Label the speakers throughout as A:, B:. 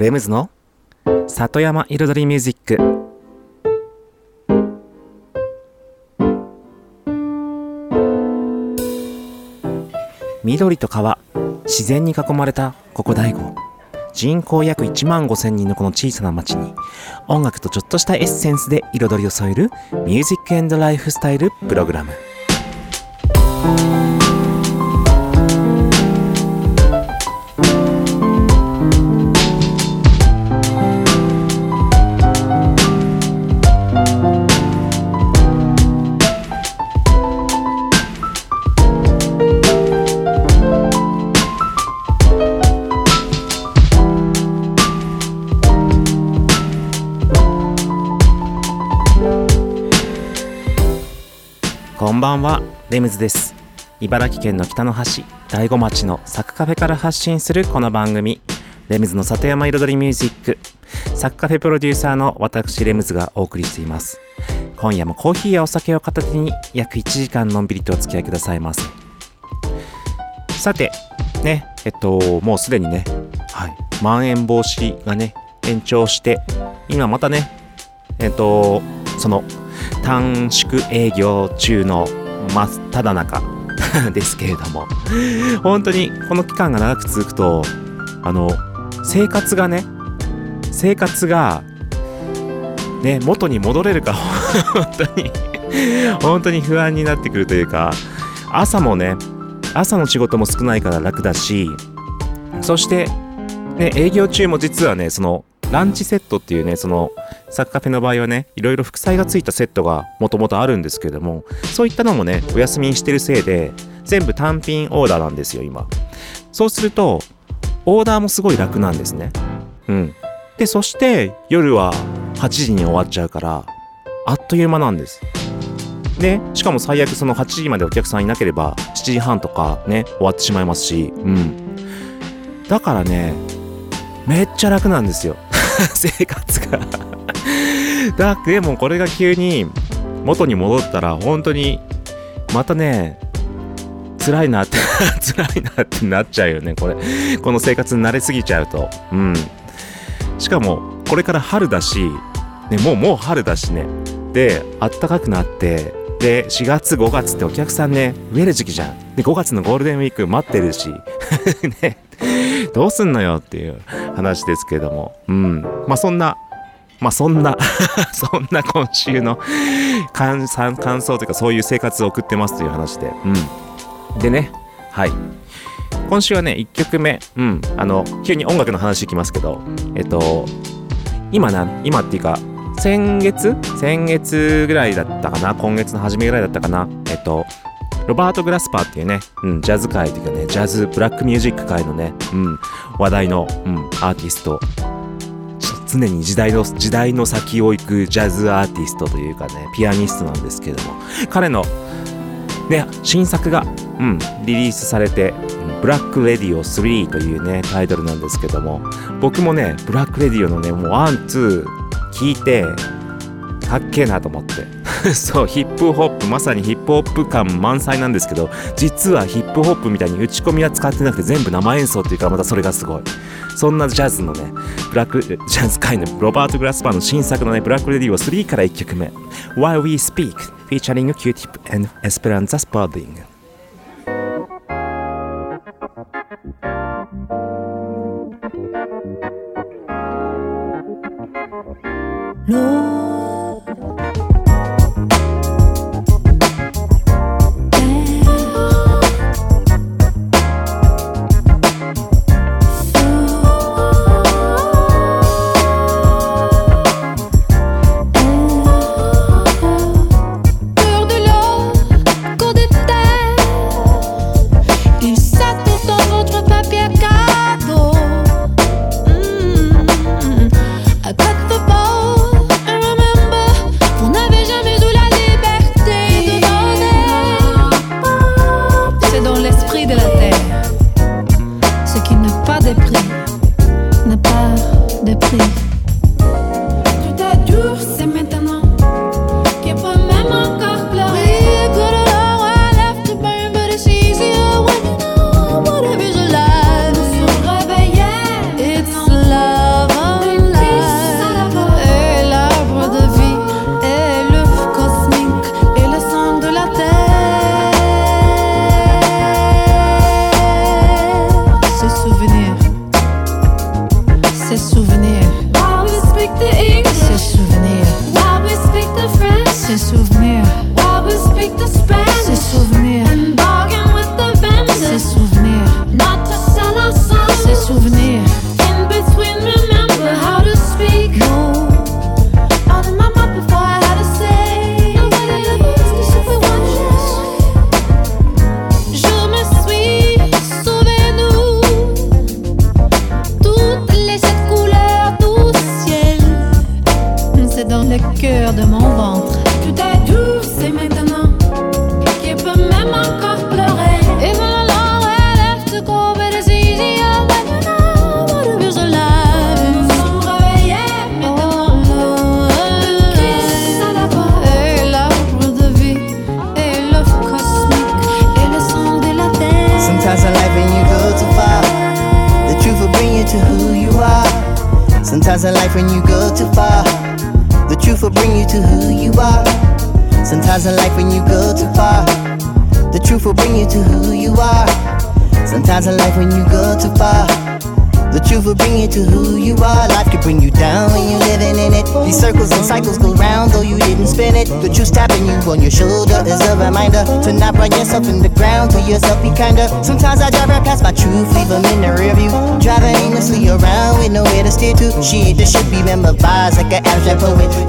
A: レムズの里山彩りミュージック。緑と川自然に囲まれたここ大悟人口約1万5千人のこの小さな町に音楽とちょっとしたエッセンスで彩りを添えるミュージックエンドライフスタイルプログラム。ムズです。茨城県の北の端大子町のサクカフェから発信するこの番組。レムズの里山彩りミュージック。サクカフェプロデューサーの私レムズがお送りしています。今夜もコーヒーやお酒を片手に約1時間のんびりとお付き合いくださいませさてねえっともうすでにねはいまん延防止がね延長して今またねえっとその短縮営業中の真っ只中 ですけれども。本当にこの期間が長く続くとあの生活がね生活がね元に戻れるか 本当に。本当に不安になってくるというか朝もね朝の仕事も少ないから楽だしそしてね営業中も実はねそのランチセットっていうねそのサッカーフェの場合はねいろいろ副菜がついたセットがもともとあるんですけどもそういったのもねお休みにしてるせいで全部単品オーダーなんですよ今。そうするとオーダーもすごい楽なんですね。うん。でそして夜は8時に終わっちゃうからあっという間なんです。でしかも最悪その8時までお客さんいなければ7時半とかね終わってしまいますしうん。だからねめっちゃ楽なんですよ。生活が。だでもこれが急に元に戻ったら本当にまたね辛いなって 辛いなってなっちゃうよね。これこの生活に慣れすぎちゃうと。うん。しかもこれから春だし、ね、もうもう春だしね。であったかくなってで4月5月ってお客さんね増える時期じゃん。で5月のゴールデンウィーク待ってるし。ね。どうすんのよっていう話ですけども。うん。まあそんなまあそんな そんな今週の感感想というかそういう生活を送ってますという話で。うん。でね。はい。今週はね1曲目。うん。あの急に音楽の話いきますけど。えっと今な今っていうか先月先月ぐらいだったかな。今月の初めぐらいだったかな。えっとロバート・グラスパーっていうね、うん、ジャズ界というかね、ジャズ、ブラックミュージック界のね、うん、話題の、うん、アーティスト、常に時代の、時代の先を行くジャズアーティストというかね、ピアニストなんですけども、彼の、ね、新作が、うん、リリースされて、ブラック・レディオ3というね、タイトルなんですけども、僕もね、ブラック・レディオのね、もう one、two 聞いて、かっけえなと思って。そうヒップホップまさにヒップホップ感満載なんですけど実はヒップホップみたいに打ち込みは使ってなくて全部生演奏っていうからまたそれがすごい。そんなジャズのねブラックジャズ界のロバート・グラスパーの新作のねブラックレディオ3から1曲目「While We Speak」featuring Q-Tip and Esperanza Spalding
B: ロー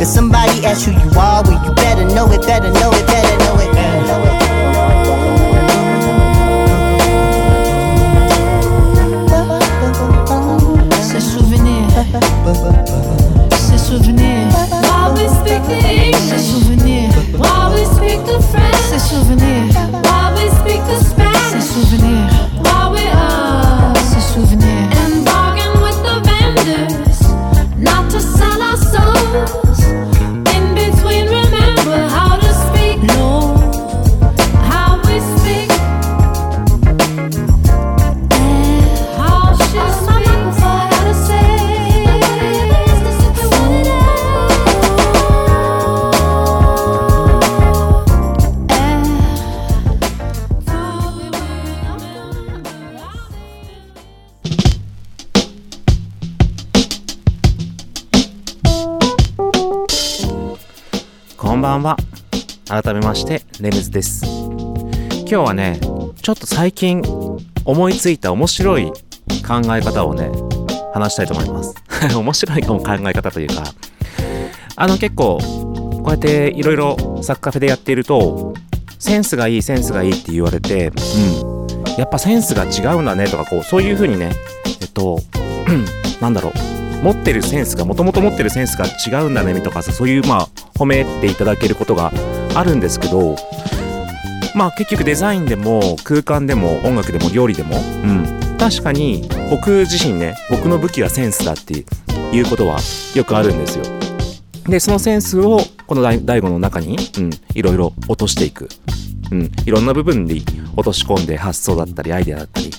B: If somebody asks who you are, well, you better know it, better know it, better know it. Better know it.
C: Ces souvenirs, ces souvenirs,
D: While we speak the
C: ces
D: English,
C: souvenirs,
D: while we speak the
C: ces
D: French,
C: souvenirs,
D: while we speak the
C: ces
D: Spanish,
C: souvenirs,
D: while we are
C: ces souvenirs.
D: and bargain with the vendors, not to sell our souls.
A: ばんは。改めましてレムズです。今日はねちょっと最近思いついた面白い考え方をね話したいと思います。面白いかも考え方というかあの結構こうやっていろいろサッカーフェでやっているとセンスがいいセンスがいいって言われてうんやっぱセンスが違うんだねとかこうそういう風にねえっと なんだろう。持ってるセンスがもともと持ってるセンスが違うんだねとかさそういうまあ褒めていただけることがあるんですけどまあ結局デザインでも空間でも音楽でも料理でもうん。確かに僕自身ね僕の武器はセンスだっていうことはよくあるんですよ。でそのセンスをこの大大悟の中に、うん、いろいろ落としていく、うん、いろんな部分に落とし込んで発想だったりアイデアだったり、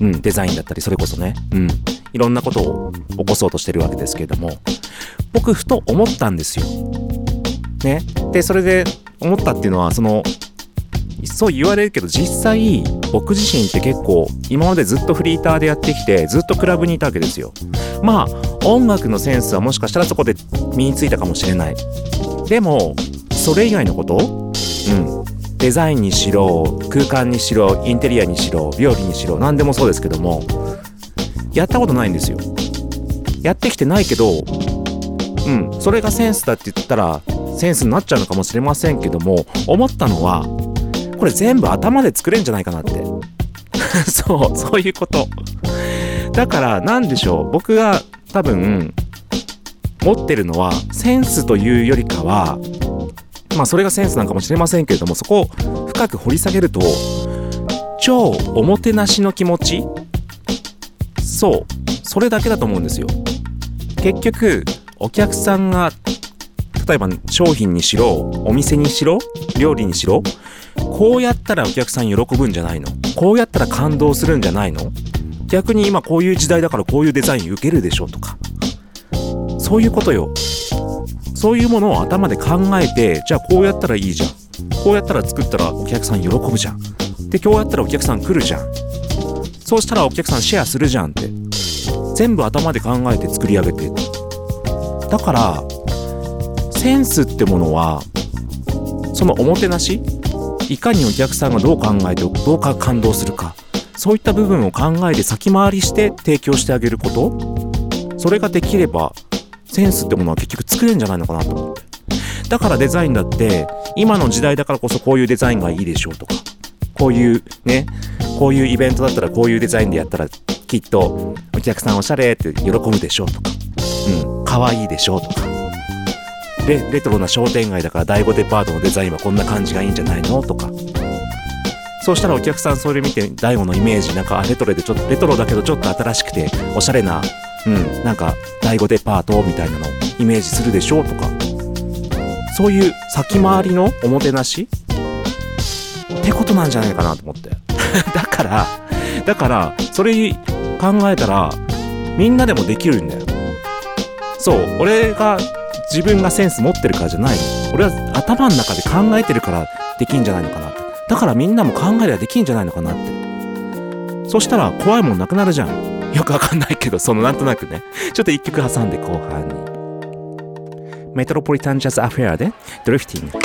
A: うん、デザインだったりそれこそね、うん、いろんなことを起こそうとしてるわけですけれども僕ふと思ったんですよ。ね、でそれで思ったっていうのはそのそう言われるけど実際僕自身って結構今までずっとフリーターでやってきてずっとクラブにいたわけですよ。まあ音楽のセンスはもしかしたらそこで身についたかもしれない。でもそれ以外のことうん。デザインにしろ空間にしろインテリアにしろ料理にしろ何でもそうですけどもやったことないんですよ。やってきてないけどうんそれがセンスだって言ったらセンスになっちゃうのかもしれませんけども思ったのはこれ全部頭で作れんじゃないかなって。そうそういうこと。だから何でしょう。僕が多分持ってるのはセンスというよりかはまあそれがセンスなんかもしれませんけれどもそこを深く掘り下げると超おもてなしの気持ちそうそれだけだと思うんですよ。結局お客さんが例えば商品にしろお店にしろ料理にしろこうやったらお客さん喜ぶんじゃないの。こうやったら感動するんじゃないの。逆に今こういう時代だからこういうデザイン受けるでしょとか。そういうことよ。そういうものを頭で考えてじゃあこうやったらいいじゃん。こうやったら作ったらお客さん喜ぶじゃん。で今日やったらお客さん来るじゃん。そうしたらお客さんシェアするじゃんって。全部頭で考えて作り上げて。だからセンスってものはそのおもてなしいかにお客さんがどう考えてどうか感動するか。そういった部分を考えて先回りして提供してあげること。それができればセンスってものは結局作れるんじゃないのかなと思って。だからデザインだって今の時代だからこそこういうデザインがいいでしょうとかこういうねこういうイベントだったらこういうデザインでやったらきっとお客さんおしゃれって喜ぶでしょうとか。うん。可愛いいでしょうとか。レレトロな商店街だから第5デパートのデザインはこんな感じがいいんじゃないのとか。そうしたらお客さんそれ見て第5のイメージなんかレトロでちょっとレトロだけどちょっと新しくておしゃれなうん。なんか第5デパートみたいなのをイメージするでしょうとか。そういう先回りのおもてなし？ってことなんじゃないかなと思って。だからだからそれ考えたらみんなでもできるんだよ。
E: そう俺が自分がセンス持ってるからじゃない。俺は頭の中で考えてるからできんじゃないのかなって。だからみんなも考えりゃできんじゃないのかなって。そしたら怖いもんなくなるじゃん。よくわかんないけどそのなんとなくね。ちょっと一曲挟んで後半に。メトロポリタンジャズアフェアでドリフティング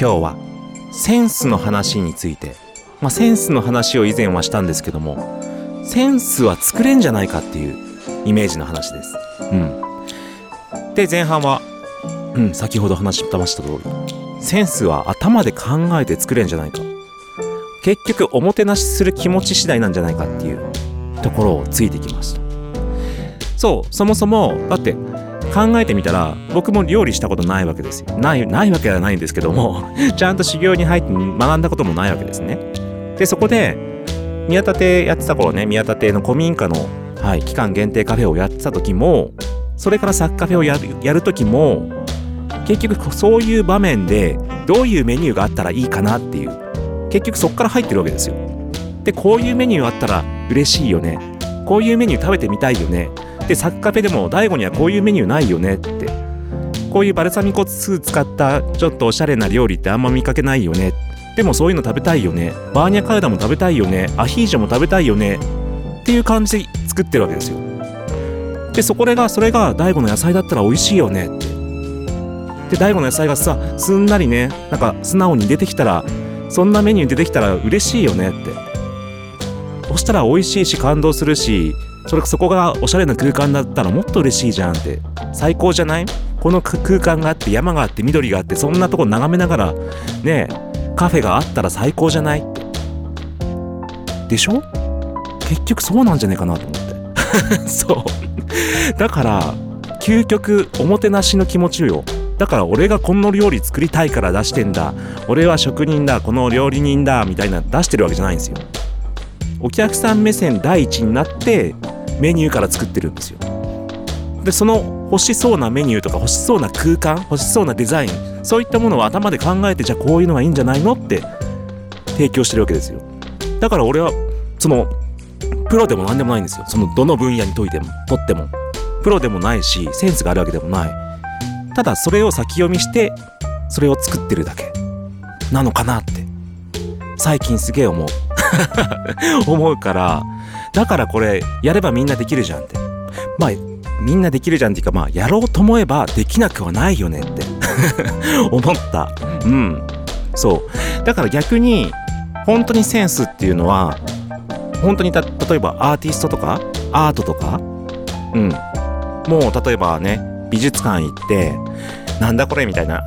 E: 今日はセンスの話について、まあ、センスの話を以前はしたんですけどもセンスは作れんじゃないかっていうイメージの話です。うん、で前半は、うん、先ほど話してました通りセンスは頭で考えて作れんじゃないか。結局おもてなしする気持ち次第なんじゃないかっていうところをついてきました。そうそもそもだって考えてみたら僕も料理したことないわけですよ。ないないわけではないんですけども ちゃんと修行に入って学んだこともないわけですね。でそこで宮田亭やってた頃ね宮田亭の古民家の、はい、期間限定カフェをやってた時もそれからサッカーフェをやるやる時も結局そういう場面でどういうメニューがあったらいいかなっていう結局そこから入ってるわけですよ。でこういうメニューあったら嬉しいよね。こういうメニュー食べてみたいよね。でサッカフェでも大悟にはこういうメニューないよねって。こういうバルサミコ酢使ったちょっとおしゃれな料理ってあんま見かけないよね。でもそういうの食べたいよね。バーニャカウダも食べたいよね。アヒージョも食べたいよね。っていう感じで作ってるわけですよ。
A: でそこがそれが大悟の野菜だったら美味しいよねって。で大悟の野菜がさすんなりねなんか素直に出てきたらそんなメニュー出てきたら嬉しいよねって。そしたら美味しいし感動するしそれそこがおしゃれな空間だったらもっと嬉しいじゃんって。最高じゃない？この空間があって山があって緑があってそんなとこ眺めながらねカフェがあったら最高じゃない？でしょ？結局そうなんじゃねえかなと思って。そう。だから究極おもてなしの気持ちよ。だから俺がこの料理作りたいから出してんだ。俺は職人だ。この料理人だ。みたいな出してるわけじゃないんですよ。お客さん目線第一になってメニューから作ってるんですよ。でその欲しそうなメニューとか欲しそうな空間欲しそうなデザインそういったものを頭で考えてじゃあこういうのがいいんじゃないのって提供してるわけですよ。だから俺はそのプロでも何でもないんですよ。そのどの分野にといてもとっても。プロでもないしセンスがあるわけでもない。ただそれを先読みしてそれを作ってるだけ。なのかなって。最近すげえ思う。思うからだからこれやればみんなできるじゃんって。まあみんなできるじゃんっていうかまあやろうと思えばできなくはないよねって。思った。うん。そう。だから逆に本当にセンスっていうのは本当にた例えばアーティストとかアートとかうん。もう例えばね美術館行ってなんだこれみたいな。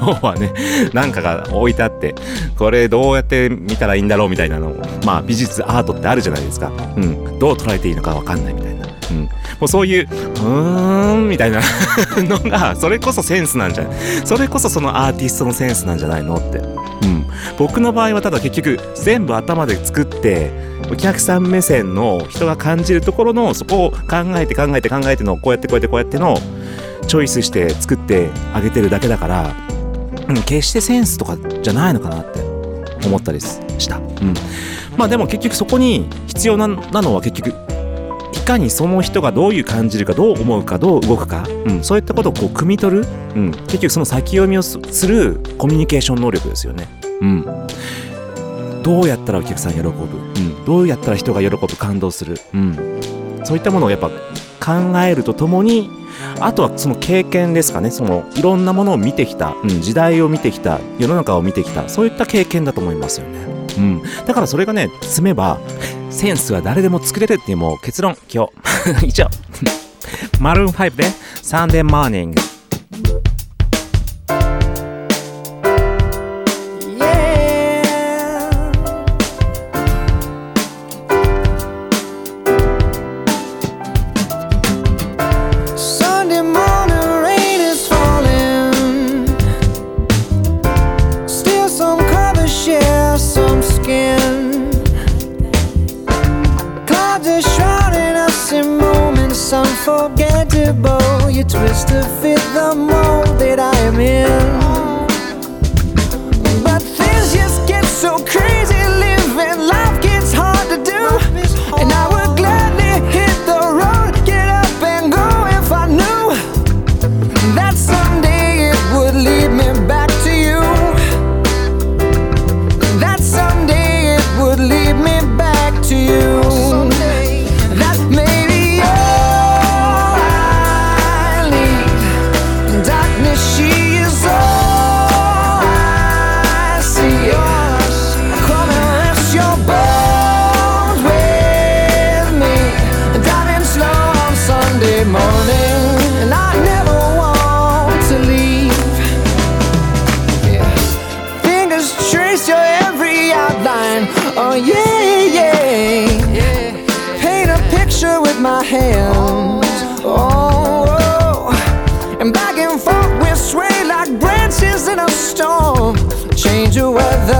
A: 要はねなんかが置いてあってこれどうやって見たらいいんだろうみたいなのまあ美術アートってあるじゃないですか、うん、どう捉えていいのかわかんないみたいな、うん、もうそういううーんみたいなのがそれこそセンスなんじゃない？それこそそのアーティストのセンスなんじゃないのって、うん、僕の場合はただ結局全部頭で作ってお客さん目線の人が感じるところのそこを考えて考えて考えてのこうやってこうやってこうやってのチョイスして作ってあげてるだけだから、うん、決してセンスとかじゃないのかなって思ったりした。うん、まあでも結局そこに必要ななのは結局いかにその人がどういう感じるかどう思うかどう動くか、うん、そういったことをこう汲み取る、うん、結局その先読みをするコミュニケーション能力ですよね。うん。どうやったらお客さん喜ぶ、うん、どうやったら人が喜ぶ感動する、うん、そういったものをやっぱ考えるとともにあとはその経験ですかね。そのいろんなものを見てきた、うん、時代を見てきた。世の中を見てきた。そういった経験だと思いますよね、うん、だからそれがね積めばセンスは誰でも作れるっていうもう結論。今日。以上。マルーン5でサンデーマーニング。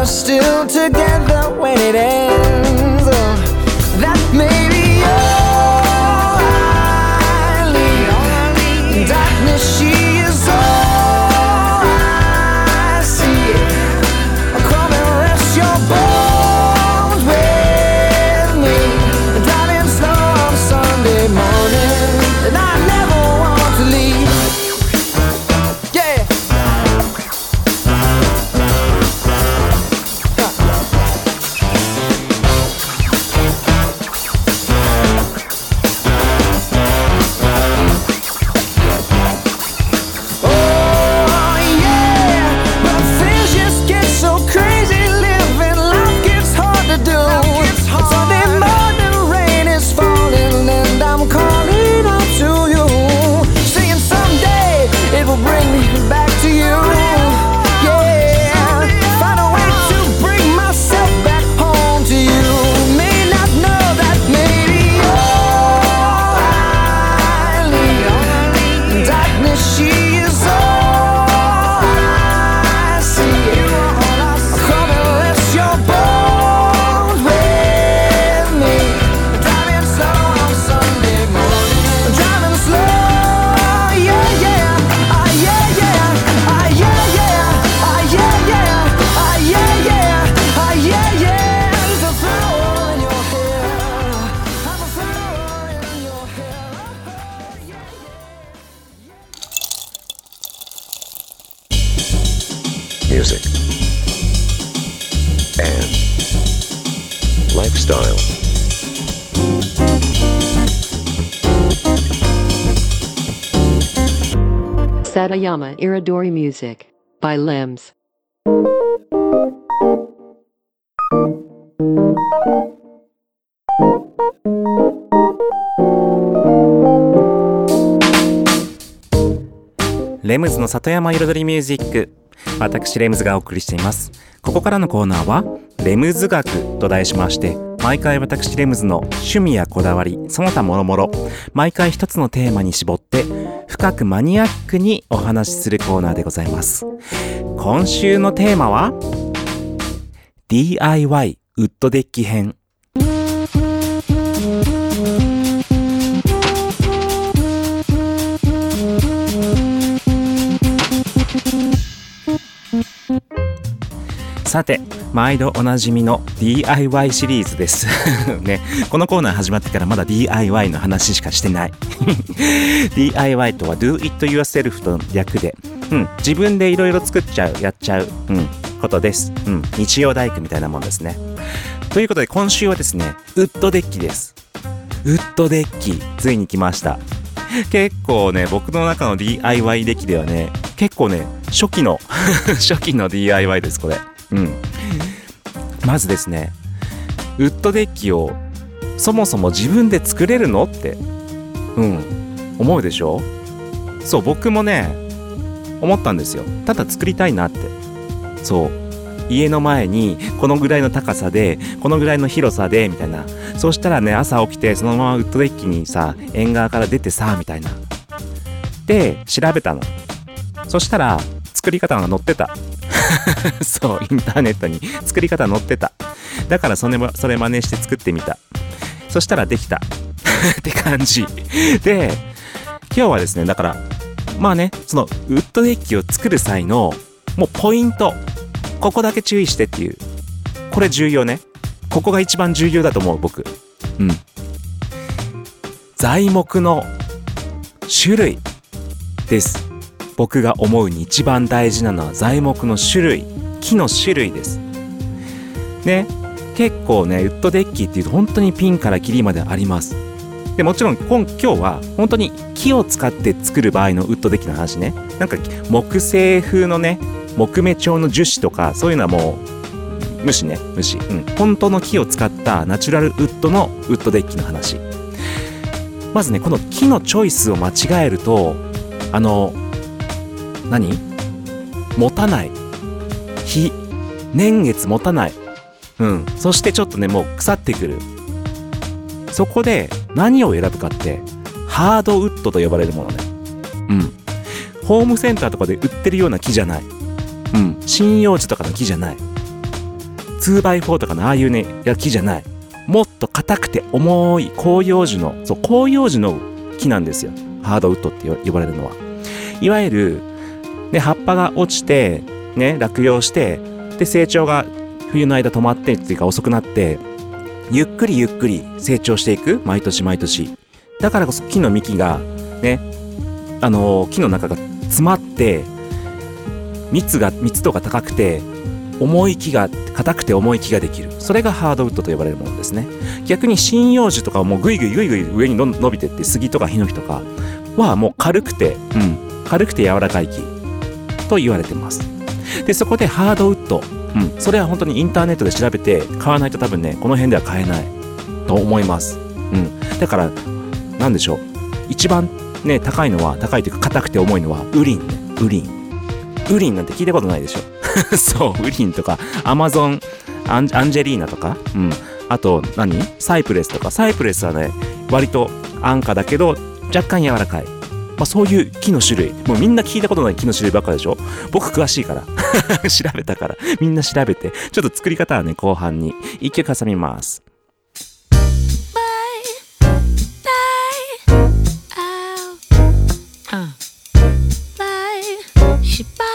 F: Still together when it ends. That may music and
G: lifestyle.
H: Satayama Iridori Music by Limbs.
A: レムズの里山彩りミュージック私レムズがお送りしています。ここからのコーナーはレムズ学と題しまして毎回私レムズの趣味やこだわりその他もろもろ毎回一つのテーマに絞って深くマニアックにお話しするコーナーでございます。今週のテーマは DIY ウッドデッキ編。さて、毎度おなじみの DIY シリーズです。ね、このコーナー始まってからまだ DIY の話しかしてない。DIY とは Do It Yourself との略で、うん、自分でいろいろ作っちゃう、やっちゃう、うん、ことです。うん、日曜大工みたいなもんですね。ということで今週はですね、ウッドデッキです。ウッドデッキ、ついに来ました。結構ね、僕の中の DIY デッキではね、結構ね、初期の、初期の DIY です、これ。うん。まずですね、ウッドデッキをそもそも自分で作れるのって、うん、思うでしょ？そう、僕もね、思ったんですよ。ただ作りたいなって。そう。家の前にこのぐらいの高さで、このぐらいの広さで、みたいな。そしたらね、朝起きてそのままウッドデッキにさ、縁側から出てさ、みたいな。で、調べたの。そしたら、作り方が載ってた。そう、インターネットに作り方載ってた。だからそれも、それ真似して作ってみた。そしたらできた。って感じ。で、今日はですね、だから、まあね、そのウッドデッキを作る際の、もうポイント。ここだけ注意してっていう。これ重要ね。ここが一番重要だと思う、僕。うん。材木の種類です。僕が思うに一番大事なのは材木の種類木の種類です。ね結構ねウッドデッキっていうと本当にピンからキリまであります。でもちろん今今日は本当に木を使って作る場合のウッドデッキの話ね。なんか木製風のね木目調の樹脂とかそういうのはもう無視ね。無視。うん。本当の木を使ったナチュラルウッドのウッドデッキの話。まずねこの木のチョイスを間違えるとあの何？持たない。日年月持たない。うん。そしてちょっとねもう腐ってくる。そこで何を選ぶかってハードウッドと呼ばれるものね。うん。ホームセンターとかで売ってるような木じゃない。うん。針葉樹とかの木じゃない。2x4 とかのああいうねや木じゃない。もっと硬くて重い広葉樹のそう広葉樹の木なんですよ。ハードウッドって呼ばれるのは。いわゆる葉っぱが落ちてね落葉してで成長が冬の間止まってっていうか遅くなってゆっくりゆっくり成長していく毎年毎年。だからこそ木の幹がねあのー木の中が詰まって蜜が密度が高くて重い木が硬くて重い木ができる。それがハードウッドと呼ばれるものですね。逆に針葉樹とかもうぐいぐいぐいぐい上に伸びてって杉とかヒノキとかはもう軽くて、うん、軽くて柔らかい木。と言われてます。でそこでハードウッド、うん、それは本当にインターネットで調べて買わないと多分ねこの辺では買えない。と思います、うん、だからなんでしょう。一番ね高いのは高いというか硬くて重いのはウリンね。ウリン。ウリンなんて聞いたことないでしょ。そうウリンとかアマゾンアンアンジェリーナとか。うん。あと何？サイプレスとか。サイプレスはね割と安価だけど若干柔らかい。まあ、そういう木の種類。もうみんな聞いたことない木の種類ばっかでしょ？僕詳しいから。調べたから。みんな調べて。ちょっと作り方はね後半に。一曲挟みます。
C: Uh. Bye.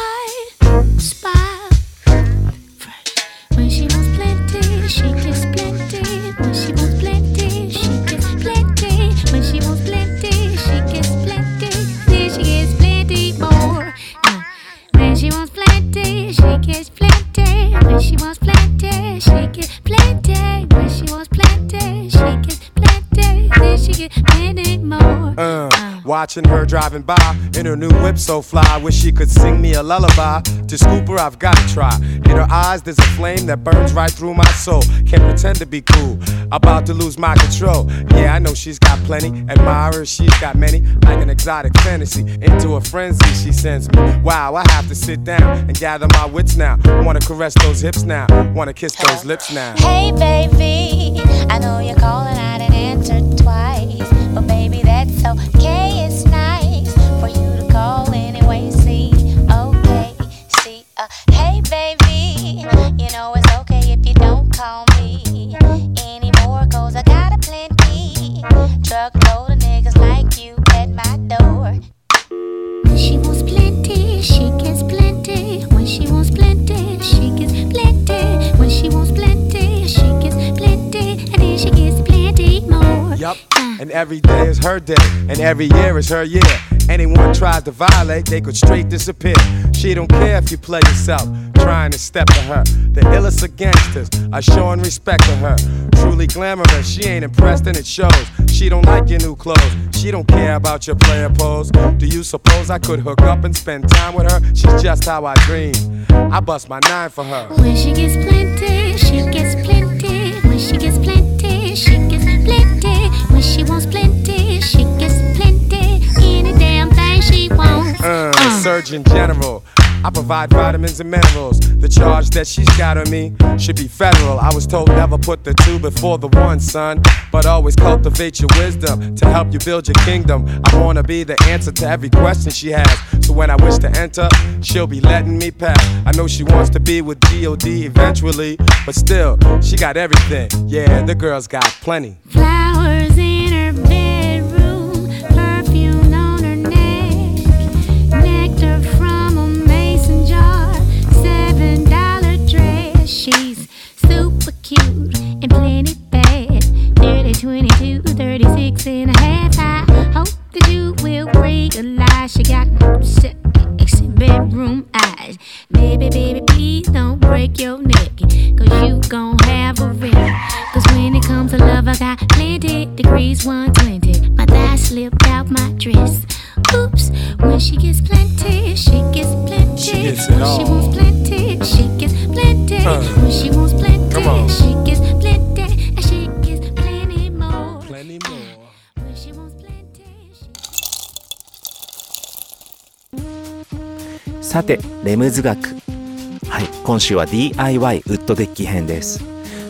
G: Watching her driving by in her new whip so fly. Wish she could sing me a lullaby. To scoop her, I've got to try. In her eyes, there's a flame that burns right through my soul. Can't pretend to be cool. About to lose my control. Yeah, I know she's got plenty. Admirers, she's got many. Like an exotic fantasy. Into a frenzy, she sends me. Wow, I have to sit down and gather my wits now. Wanna caress those hips now. Wanna kiss those lips now.
C: Hey, baby, I know you're calling, I didn't answer twice. But, baby, that's okay, it's nice for you to call anyway. See, okay, see, uh, hey, baby, you know it's okay if you don't call me anymore, cause I got a plenty truckload of niggas like you at my door. When she wants plenty, she gets plenty. When she wants plenty, she gets plenty. When she wants plenty, she gets plenty. And then she gets plenty more.
G: Yup. And every day is her day, and every year is her year. Anyone tries to violate, they could straight disappear. She don't care if you play yourself, trying to step to her. The illest of gangsters are showing respect to her. Truly glamorous, she ain't impressed and it shows. She don't like your new clothes, she don't care about your player pose. Do you suppose I could hook up and spend time with her? She's just how I dream. I bust my nine for her.
C: When she gets plenty, she gets plenty. When she gets plenty, she gets splendid. Wish she was plenty
G: Uh, Surgeon General. I provide vitamins and minerals. The charge that she's got on me should be federal. I was told never put the two before the one, son. But always cultivate your wisdom to help you build your kingdom. I wanna be the answer to every question she has. So when I wish to enter, she'll be letting me pass. I know she wants to be with G.O.D. eventually, but still, she got everything. Yeah, the girl's got plenty.
C: Flowers in her bedroom, 36 a half. I hope that you will realize she got sexy bedroom eyes. Baby, baby, please don't break your neck, cause you gon' have a wreck. Cause when it comes to love, I got plenty degrees 120. My thigh slipped out my dress. Oops, when she gets plenty, she gets plenty.
G: She gets it
C: when she wants plenty, she gets plenty.
G: Huh.
C: When she wants plenty, she gets plenty.
A: さてレムズ学。はい今週は DIY ウッドデッキ編です。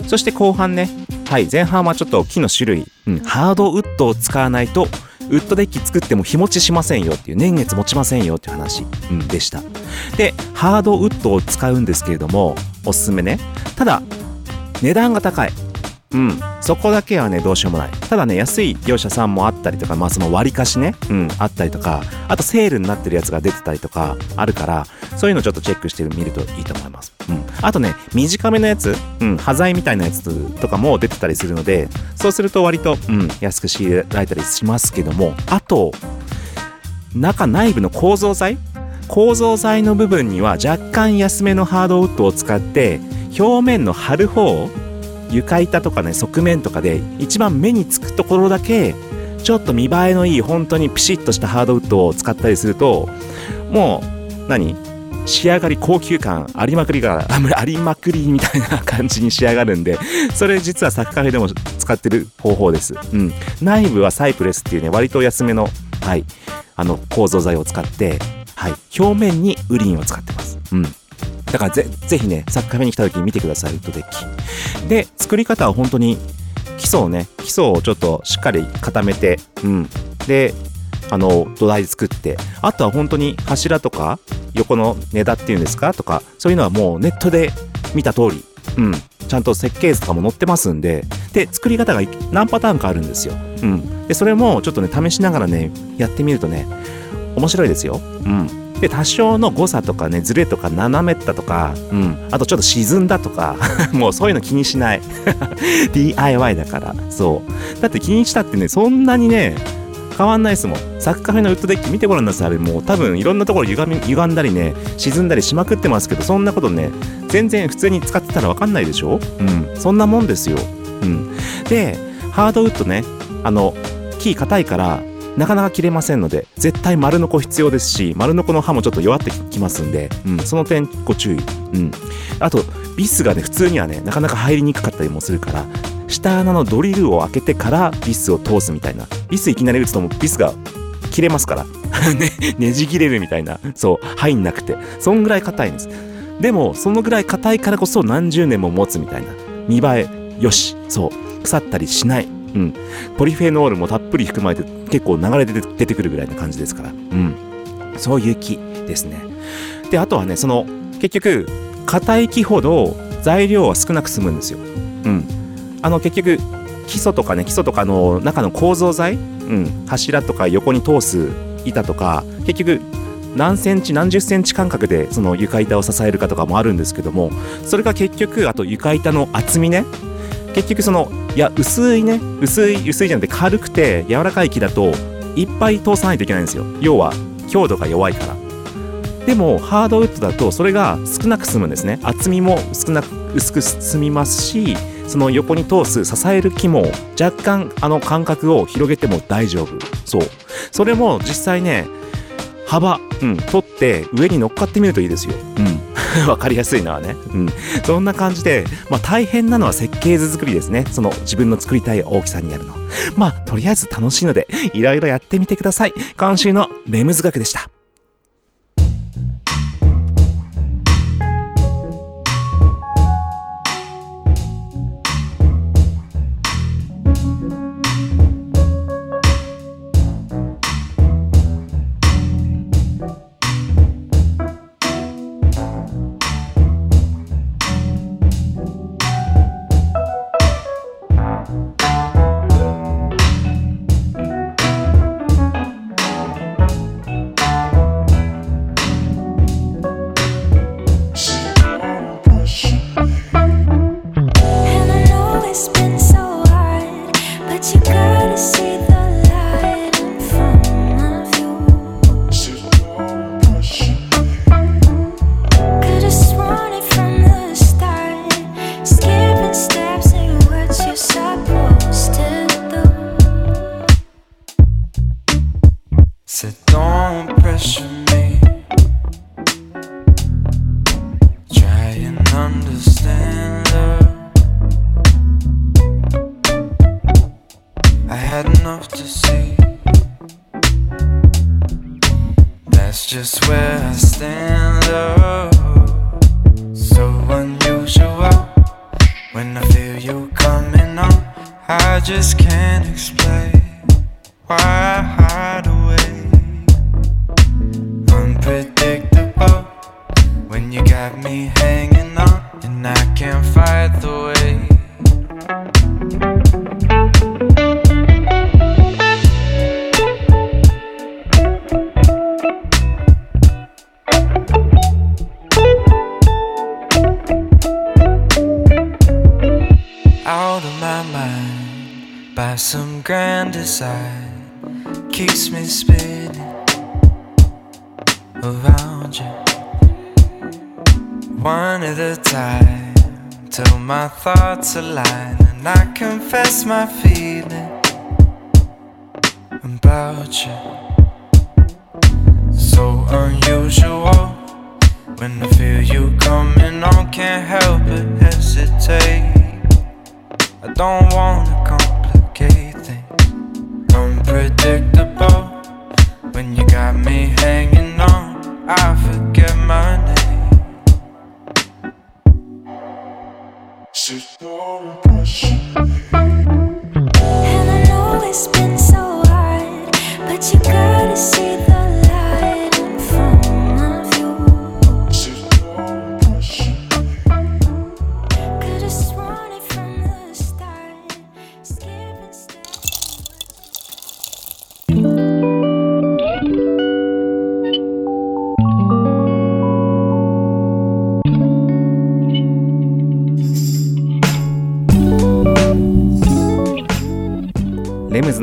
A: そして後半ね。はい前半はちょっと木の種類、うん、ハードウッドを使わないとウッドデッキ作っても日持ちしませんよっていう年月持ちませんよっていう話、うん、でした。でハードウッドを使うんですけれどもおすすめね。ただ値段が高い。うん、そこだけはね、どうしようもない。ただね、安い業者さんもあったりとか、まあその割り貸しね、うん、あったりとか、あとセールになってるやつが出てたりとか、あるから、そういうのちょっとチェックしてみるといいと思います。うん。あとね、短めのやつ、うん、端材みたいなやつとかも出てたりするので、そうすると割と、うん、安く仕入れられたりしますけども、あと、中内部の構造材？構造材の部分には若干安めのハードウッドを使って表面の貼る方床板とかね側面とかで一番目につくところだけちょっと見栄えのいい本当にピシッとしたハードウッドを使ったりするともう何？仕上がり高級感ありまくりがあありまくりみたいな感じに仕上がるんでそれ実はサッカーフェでも使ってる方法です、うん、内部はサイプレスっていうね割と安めのはいあの構造材を使ってはい表面にウリンを使ってます。うん。だからぜぜひねサッカーフェに来た時に見てくださいウッドデッキで作り方は本当に基礎をね基礎をちょっとしっかり固めてうん。であの土台作ってあとは本当に柱とか横の根田っていうんですか？とかそういうのはもうネットで見た通りうん。ちゃんと設計図とかも載ってますんでで作り方が何パターンかあるんですよ。うん。でそれもちょっとね試しながらねやってみるとね面白いですよ。うん。で多少の誤差とかねズレとか斜めったとか、うん、あとちょっと沈んだとか もうそういうの気にしない。DIY だから。そう。だって気にしたってねそんなにね変わんないですもん。サッカーフェのウッドデッキ見てごらんなさい。あれもう多分いろんなところ歪み歪んだりね沈んだりしまくってますけどそんなことね全然普通に使ってたら分かんないでしょ？うん。そんなもんですよ。うん。でハードウッドねあの木硬いからなかなか切れませんので絶対丸ノコ必要ですし丸ノコの刃もちょっと弱ってきますんで、うん、その点ご注意、うん、あとビスがね普通にはねなかなか入りにくかったりもするから下穴のドリルを開けてからビスを通すみたいな。ビスいきなり打つともビスが切れますから。ねねじ切れるみたいな。そう入んなくて。そんぐらい硬いんです。でもそのぐらい硬いからこそ何十年も持つみたいな。見栄えよし。そう。腐ったりしない。うん、ポリフェノールもたっぷり含まれて結構流れ出て出てくるぐらいな感じですから、うん、そういう木ですね。であとはねその結局硬い木ほど材料は少なく済むんですよ、うん、あの結局基礎とかね基礎とかの中の構造材、うん、柱とか横に通す板とか結局何センチ何十センチ間隔でその床板を支えるかとかもあるんですけどもそれが結局あと床板の厚みね。結局そのいや薄いね薄い薄いじゃなくて軽くて柔らかい木だといっぱい通さないといけないんですよ。要は強度が弱いから。でもハードウッドだとそれが少なく済むんですね。厚みも少なく薄く済みますしその横に通す支える木も若干あの間隔を広げても大丈夫。そう。それも実際ね幅、うん、取って上に乗っかってみるといいですよ。うん。わかりやすいのはね。うん。そんな感じで、まあ大変なのは設計図作りですね。その自分の作りたい大きさにやるの。まあとりあえず楽しいので、いろいろやってみてください。今週のレムズ学でした。
I: Around you one at a time till my thoughts align and I confess my feeling about you. So unusual when I feel you coming on, can't help but hesitate. I don't wanna complicate things. Unpredictable when you got me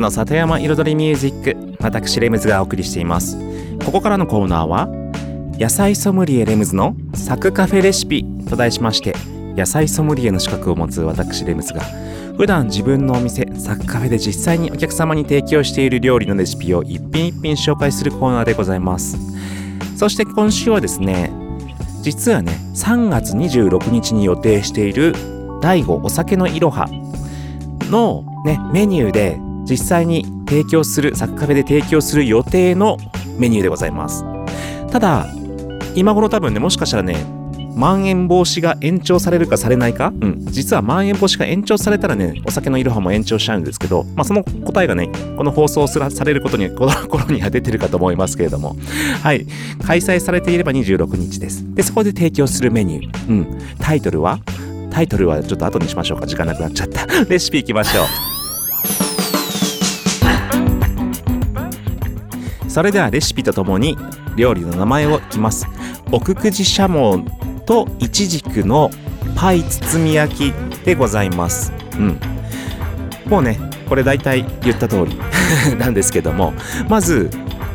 A: の里山彩りミュージック私レムズがお送りしています。ここからのコーナーは野菜ソムリエレムズのサクカフェレシピと題しまして野菜ソムリエの資格を持つ私レムズが普段自分のお店サッカフェで実際にお客様に提供している料理のレシピを一品一品紹介するコーナーでございます。そして今週はですね実はね3月26日に予定している第5お酒のいろはのねメニューで実際に提供するサッカフェで提供する予定のメニューでございますただ今頃多分ねもしかしたらねまん延防止が延長されるかされないか？うん。実はまん延防止が延長されたらね、お酒のいろはも延長しちゃうんですけど、まあその答えがね、この放送すらされることに、この 頃には出てるかと思いますけれども、はい。開催されていれば26日です。で、そこで提供するメニュー。うん。タイトルは？タイトルはちょっと後にしましょうか。時間なくなっちゃった。レシピいきましょう。それではレシピとともに料理の名前をいきます。奥久慈シャモンとイチジクのパイ包み焼きでございます。うん。もうね、これ大体言った通り なんですけども、まず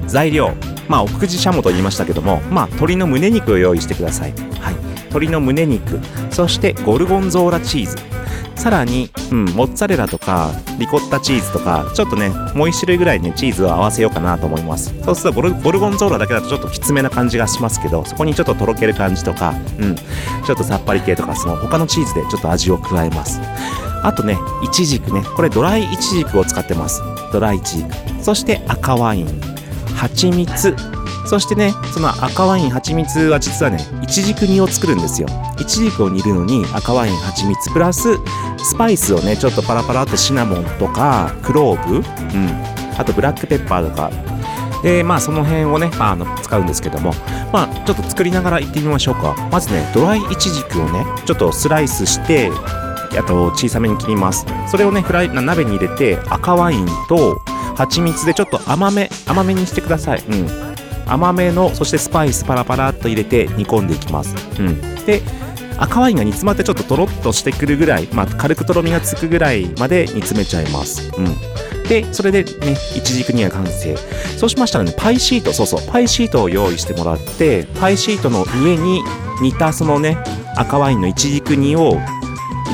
A: 材料。まあ、奥久慈シャモと言いましたけども、まあ、鶏の胸肉を用意してください。はい。鶏の胸肉。そして、ゴルゴンゾーラチーズ。さらに、うん、モッツァレラとか、リコッタチーズとか、ちょっとね、もう一種類ぐらいね、チーズを合わせようかなと思います。そうするとゴル、ゴルゴンゾーラだけだとちょっときつめな感じがしますけど、そこにちょっととろける感じとか、うん、ちょっとさっぱり系とか、その他のチーズでちょっと味を加えます。あとね、イチジクね。これドライイチジクを使ってます。ドライイチジク。そして赤ワイン、蜂蜜。そしてね、その赤ワイン、蜂蜜は実はね、イチジク煮を作るんですよ。イチジクを煮るのに赤ワイン、蜂蜜、プラススパイスをね、ちょっとパラパラっとシナモンとか、クローブ、うん。あとブラックペッパーとか。で、まあその辺をね、まあ、あの使うんですけども、まあちょっと作りながら行ってみましょうか。まずね、ドライイチジクをね、ちょっとスライスして、あと小さめに切りますそれをねフライ鍋に入れて赤ワインと蜂蜜でちょっと甘め甘めにしてくださいうん甘めのそしてスパイスパラパラっと入れて煮込んでいきます。うん。で赤ワインが煮詰まってちょっととろっとしてくるぐらい、まあ、軽くとろみがつくぐらいまで煮詰めちゃいます。うん。でそれでねいちじく煮は完成。そうしましたらねパイシートそうそうパイシートを用意してもらってパイシートの上に煮たそのね赤ワインのいちじく煮を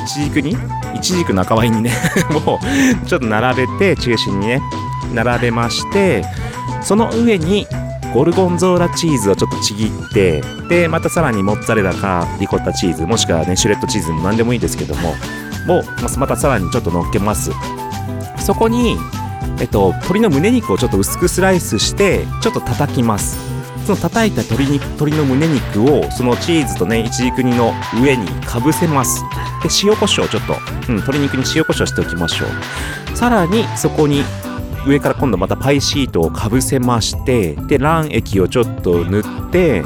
A: いちじくにいちじくの赤ワインにね。もうちょっと並べて中心にね並べましてその上にゴルゴンゾーラチーズをちょっとちぎってでまたさらにモッツァレラかリコッタチーズもしくはねシュレッドチーズも何でもいいですけどももうまたさらにちょっと乗っけます。そこにえっと鶏の胸肉をちょっと薄くスライスしてちょっと叩きます。その叩いた鶏鶏の胸肉をそのチーズとねいちじく煮の上にかぶせます。で塩コショウちょっと、うん、鶏肉に塩コショウしておきましょう。さらにそこに上から今度またパイシートをかぶせましてで卵液をちょっと塗って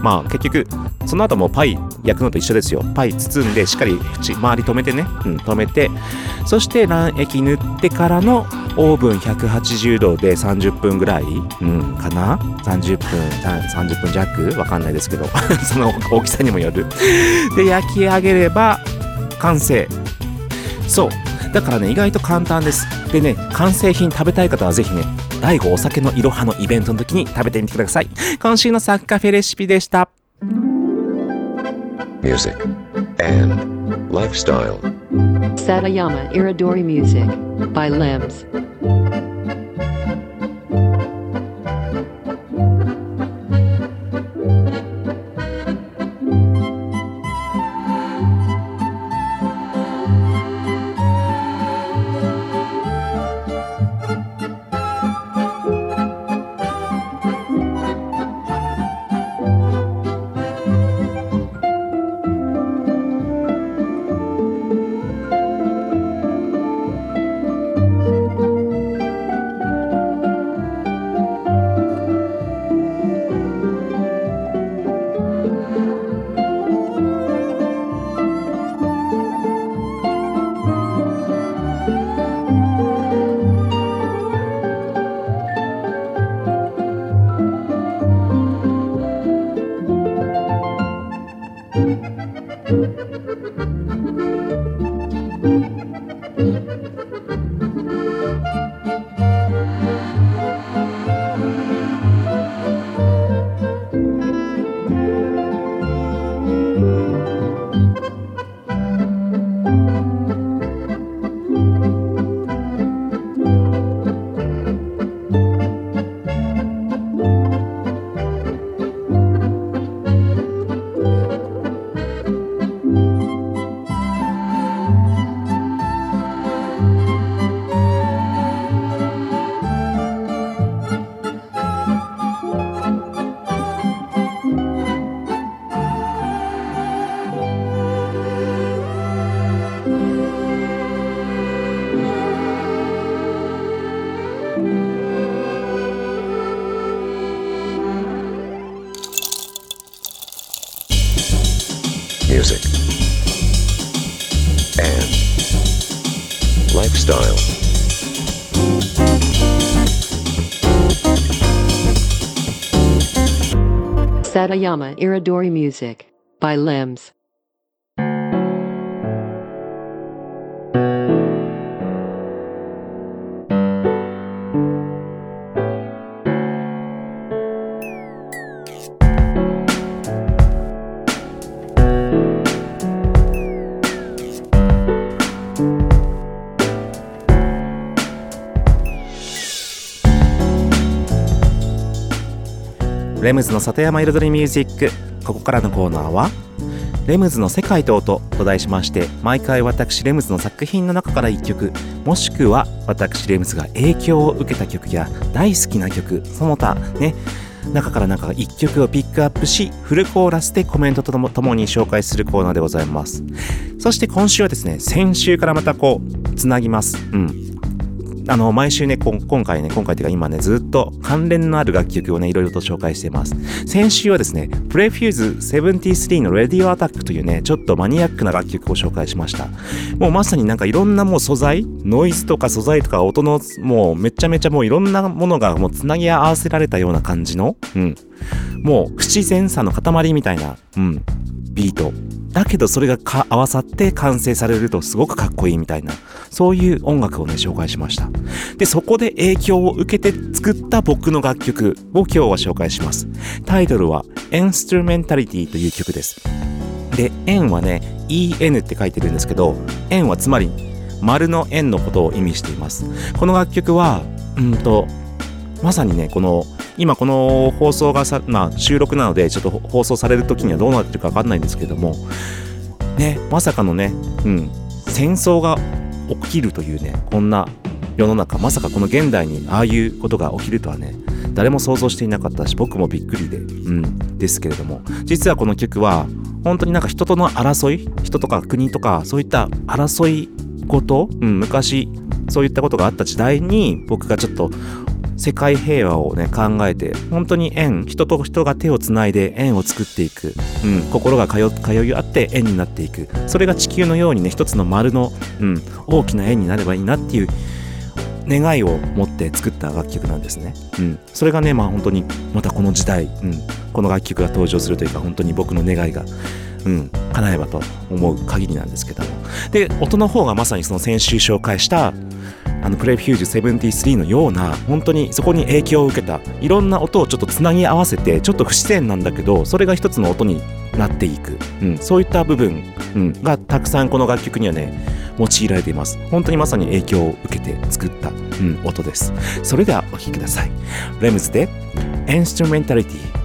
A: まあ結局その後もパイ焼くのと一緒ですよ。パイ包んでしっかり縁周り止めてね、うん、止めてそして卵液塗ってからのオーブン180度で30分ぐらい、うん、かな？30分30分弱？わかんないですけど。その大きさにもよる。で焼き上げれば完成。そう。だからね意外と簡単ですでね完成品食べたい方はぜひね第5お酒のいろはのイベントの時に食べてみてください今週のサッカフェレシピでした
J: music, and lifestyle.
H: Satayama Iridori Music by Limbs. Satayama Iridori Music by Limbs.
A: ムズの里山彩りミュージック。ここからのコーナーは「レムズの世界と音」と題しまして毎回私レムズの作品の中から1曲。もしくは私レムズが影響を受けた曲や大好きな曲。その他ね。中からなんか1曲をピックアップしフルコーラスでコメントとともともに紹介するコーナーでございます。そして今週はですね先週からまたこうつなぎます。うん。あの、毎週ね、今回ね、今回というか今ね、ずっと関連のある楽曲をね、いろいろと紹介しています。先週はですね、プレフューズ73の Radio Attack というね、ちょっとマニアックな楽曲を紹介しました。もうまさになんかいろんなもう素材、ノイズとか素材とか音の、もうめちゃめちゃもういろんなものがもうつなぎ合わせられたような感じの、うん。もう不自然さの塊みたいな、うん、ビート。だけどそれが合わさって完成されるとすごくかっこいいみたいな、そういう音楽をね、紹介しました。で、そこで影響を受けて作った僕の楽曲を今日は紹介します。タイトルは Instrumentality という曲です。で、円はね、EN って書いてるんですけど、円はつまり丸の円のことを意味しています。この楽曲は、うんと、まさにね、この、今この放送がさ、まあ収録なので、ちょっと放送される時にはどうなってるかわかんないんですけども、ね、まさかのね、うん、戦争が起きるというね、こんな世の中、まさかこの現代にああいうことが起きるとはね、誰も想像していなかったし、僕もびっくりで、うん、ですけれども、実はこの曲は、本当になんか人との争い、人とか国とか、そういった争いこと、うん、昔、そういったことがあった時代に、僕がちょっと世界平和をね考えて本当に縁人と人が手をつないで縁を作っていく、うん、心が通い合って縁になっていく。それが地球のようにね一つの丸の、うん、大きな縁になればいいなっていう願いを持って作った楽曲なんですね、うん、それがねまあ本当にまたこの時代、うん、この楽曲が登場するというか本当に僕の願いがうん、叶えばと思う限りなんですけども。で音の方がまさにその先週紹介したあのプレイフュージュ73のような本当にそこに影響を受けたいろんな音をちょっとつなぎ合わせてちょっと不自然なんだけどそれが一つの音になっていく、うん、そういった部分、うん、がたくさんこの楽曲にはね用いられています。本当にまさに影響を受けて作った、うん、音です。それではお聴きください。レムズで Instrumentality「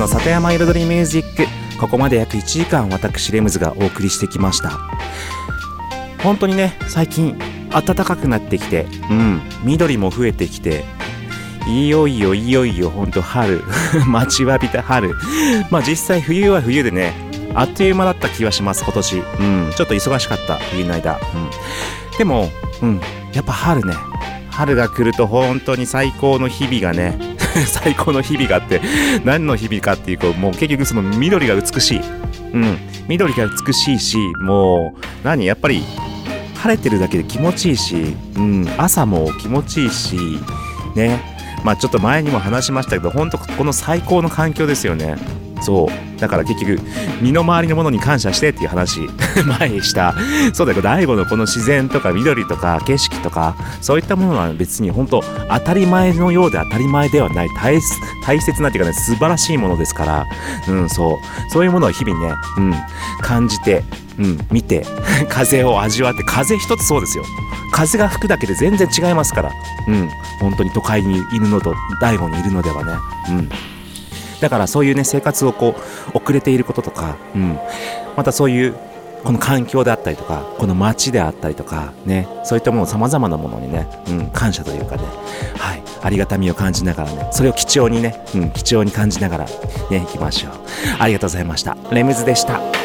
A: の里山彩りミュージック。ここまで約1時間私レムズがお送りしてきました。本当にね最近暖かくなってきてうん緑も増えてきていよいよいよいよ本当春。待ちわびた春。まあ実際冬は冬でねあっという間だった気はします今年。うんちょっと忙しかった冬の間。うん。でもうんやっぱ春ね。春が来ると本当に最高の日々がね 最高の日々があって何の日々かっていうともう結局その緑が美しい。うん。緑が美しいしもう何やっぱり晴れてるだけで気持ちいいし、うん、朝も気持ちいいしね。まあちょっと前にも話しましたけど本当この最高の環境ですよね。そう。だから結局身の回りのものに感謝してっていう話。前にした。そうだよ。大悟のこの自然とか緑とか景色とかそういったものは別に本当当たり前のようで当たり前ではない。大切大切なっていうかね素晴らしいものですから。うんそう。そういうものを日々ね、うん、感じてうん、見て 風を味わって風一つそうですよ。風が吹くだけで全然違いますから。うん本当に都会にいるのと大悟にいるのではね。うん。だからそういうね生活をこう遅れていることとか、うん、またそういうこの環境であったりとかこの街であったりとかね。そういったものさまざまなものにね、うん、感謝というかね。はい。ありがたみを感じながらねそれを貴重にね、うん、貴重に感じながらねいきましょう。ありがとうございました。レムズでした。